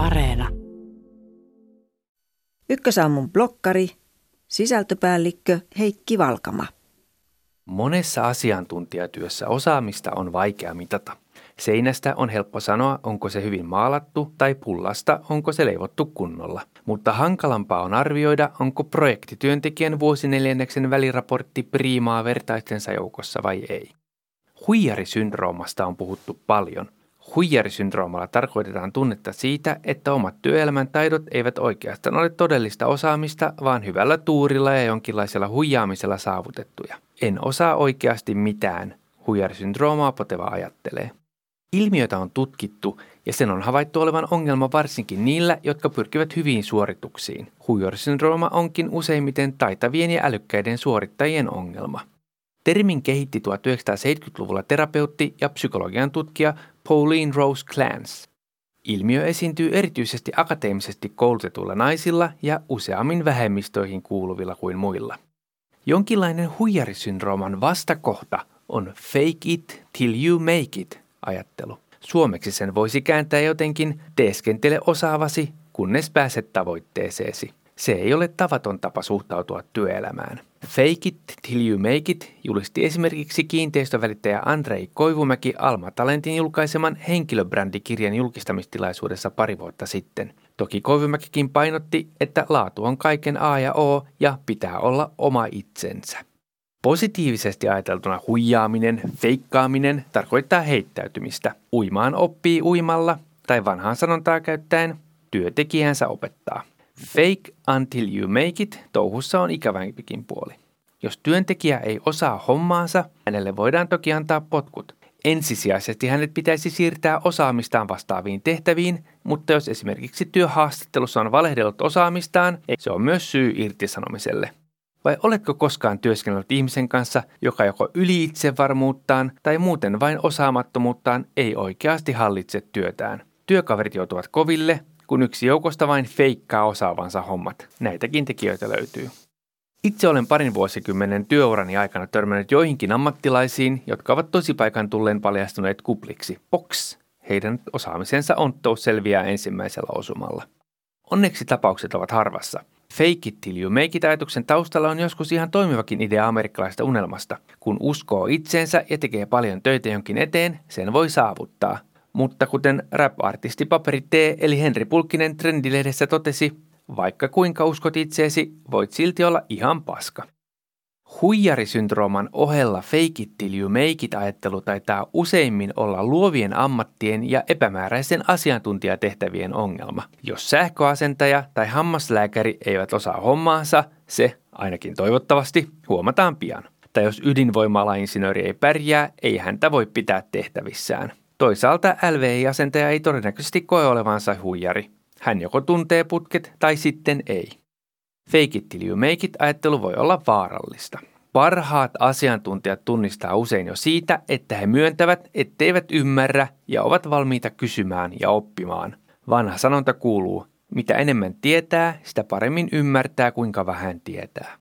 Areena. Ykkösaamun blokkari, sisältöpäällikkö Heikki Valkama. Monessa asiantuntijatyössä osaamista on vaikea mitata. Seinästä on helppo sanoa, onko se hyvin maalattu, tai pullasta, onko se leivottu kunnolla. Mutta hankalampaa on arvioida, onko projektityöntekijän vuosineljänneksen väliraportti priimaa vertaistensa joukossa vai ei. Huijarisyndroomasta on puhuttu paljon. Huijarisyndroomalla tarkoitetaan tunnetta siitä, että omat työelämän taidot eivät oikeastaan ole todellista osaamista, vaan hyvällä tuurilla ja jonkinlaisella huijaamisella saavutettuja. En osaa oikeasti mitään, huijarisyndroomaa poteva ajattelee. Ilmiötä on tutkittu ja sen on havaittu olevan ongelma varsinkin niillä, jotka pyrkivät hyviin suorituksiin. Huijarisyndrooma onkin useimmiten taitavien ja älykkäiden suorittajien ongelma. Termin kehitti 1970-luvulla terapeutti ja psykologian tutkija Pauline Rose Clance. Ilmiö esiintyy erityisesti akateemisesti koulutetuilla naisilla ja useammin vähemmistöihin kuuluvilla kuin muilla. Jonkinlainen huijarisyndrooman vastakohta on fake it till you make it ajattelu. Suomeksi sen voisi kääntää jotenkin teeskentele osaavasi, kunnes pääset tavoitteeseesi. Se ei ole tavaton tapa suhtautua työelämään. Fake it till you make it julisti esimerkiksi kiinteistövälittäjä Andrei Koivumäki Alma Talentin julkaiseman henkilöbrändikirjan julkistamistilaisuudessa pari vuotta sitten. Toki Koivumäkikin painotti, että laatu on kaiken A ja O ja pitää olla oma itsensä. Positiivisesti ajateltuna huijaaminen, feikkaaminen tarkoittaa heittäytymistä. Uimaan oppii uimalla tai vanhaan sanontaa käyttäen työtekijänsä opettaa. Fake until you make it touhussa on ikävämpikin puoli. Jos työntekijä ei osaa hommaansa, hänelle voidaan toki antaa potkut. Ensisijaisesti hänet pitäisi siirtää osaamistaan vastaaviin tehtäviin, mutta jos esimerkiksi työhaastattelussa on valehdellut osaamistaan, se on myös syy irtisanomiselle. Vai oletko koskaan työskennellyt ihmisen kanssa, joka joko yli itsevarmuuttaan tai muuten vain osaamattomuuttaan ei oikeasti hallitse työtään? Työkaverit joutuvat koville, kun yksi joukosta vain feikkaa osaavansa hommat. Näitäkin tekijöitä löytyy. Itse olen parin vuosikymmenen työurani aikana törmännyt joihinkin ammattilaisiin, jotka ovat tosipaikan tulleen paljastuneet kupliksi. Box! Heidän osaamisensa onttous selviää ensimmäisellä osumalla. Onneksi tapaukset ovat harvassa. Fake it till you make it ajatuksen taustalla on joskus ihan toimivakin idea amerikkalaista unelmasta. Kun uskoo itseensä ja tekee paljon töitä jonkin eteen, sen voi saavuttaa. Mutta kuten rap-artisti Paperi T eli Henri Pulkkinen Trendilehdessä totesi, vaikka kuinka uskot itseesi, voit silti olla ihan paska. Huijarisyndrooman ohella fake it till you make it ajattelu taitaa useimmin olla luovien ammattien ja epämääräisen asiantuntijatehtävien ongelma. Jos sähköasentaja tai hammaslääkäri eivät osaa hommaansa, se, ainakin toivottavasti, huomataan pian. Tai jos ydinvoimala-insinööri ei pärjää, ei häntä voi pitää tehtävissään. Toisaalta LVI-asentaja ei todennäköisesti koe olevansa huijari. Hän joko tuntee putket tai sitten ei. Fake it till you make it ajattelu voi olla vaarallista. Parhaat asiantuntijat tunnistaa usein jo siitä, että he myöntävät, etteivät ymmärrä ja ovat valmiita kysymään ja oppimaan. Vanha sanonta kuuluu, mitä enemmän tietää, sitä paremmin ymmärtää, kuinka vähän tietää.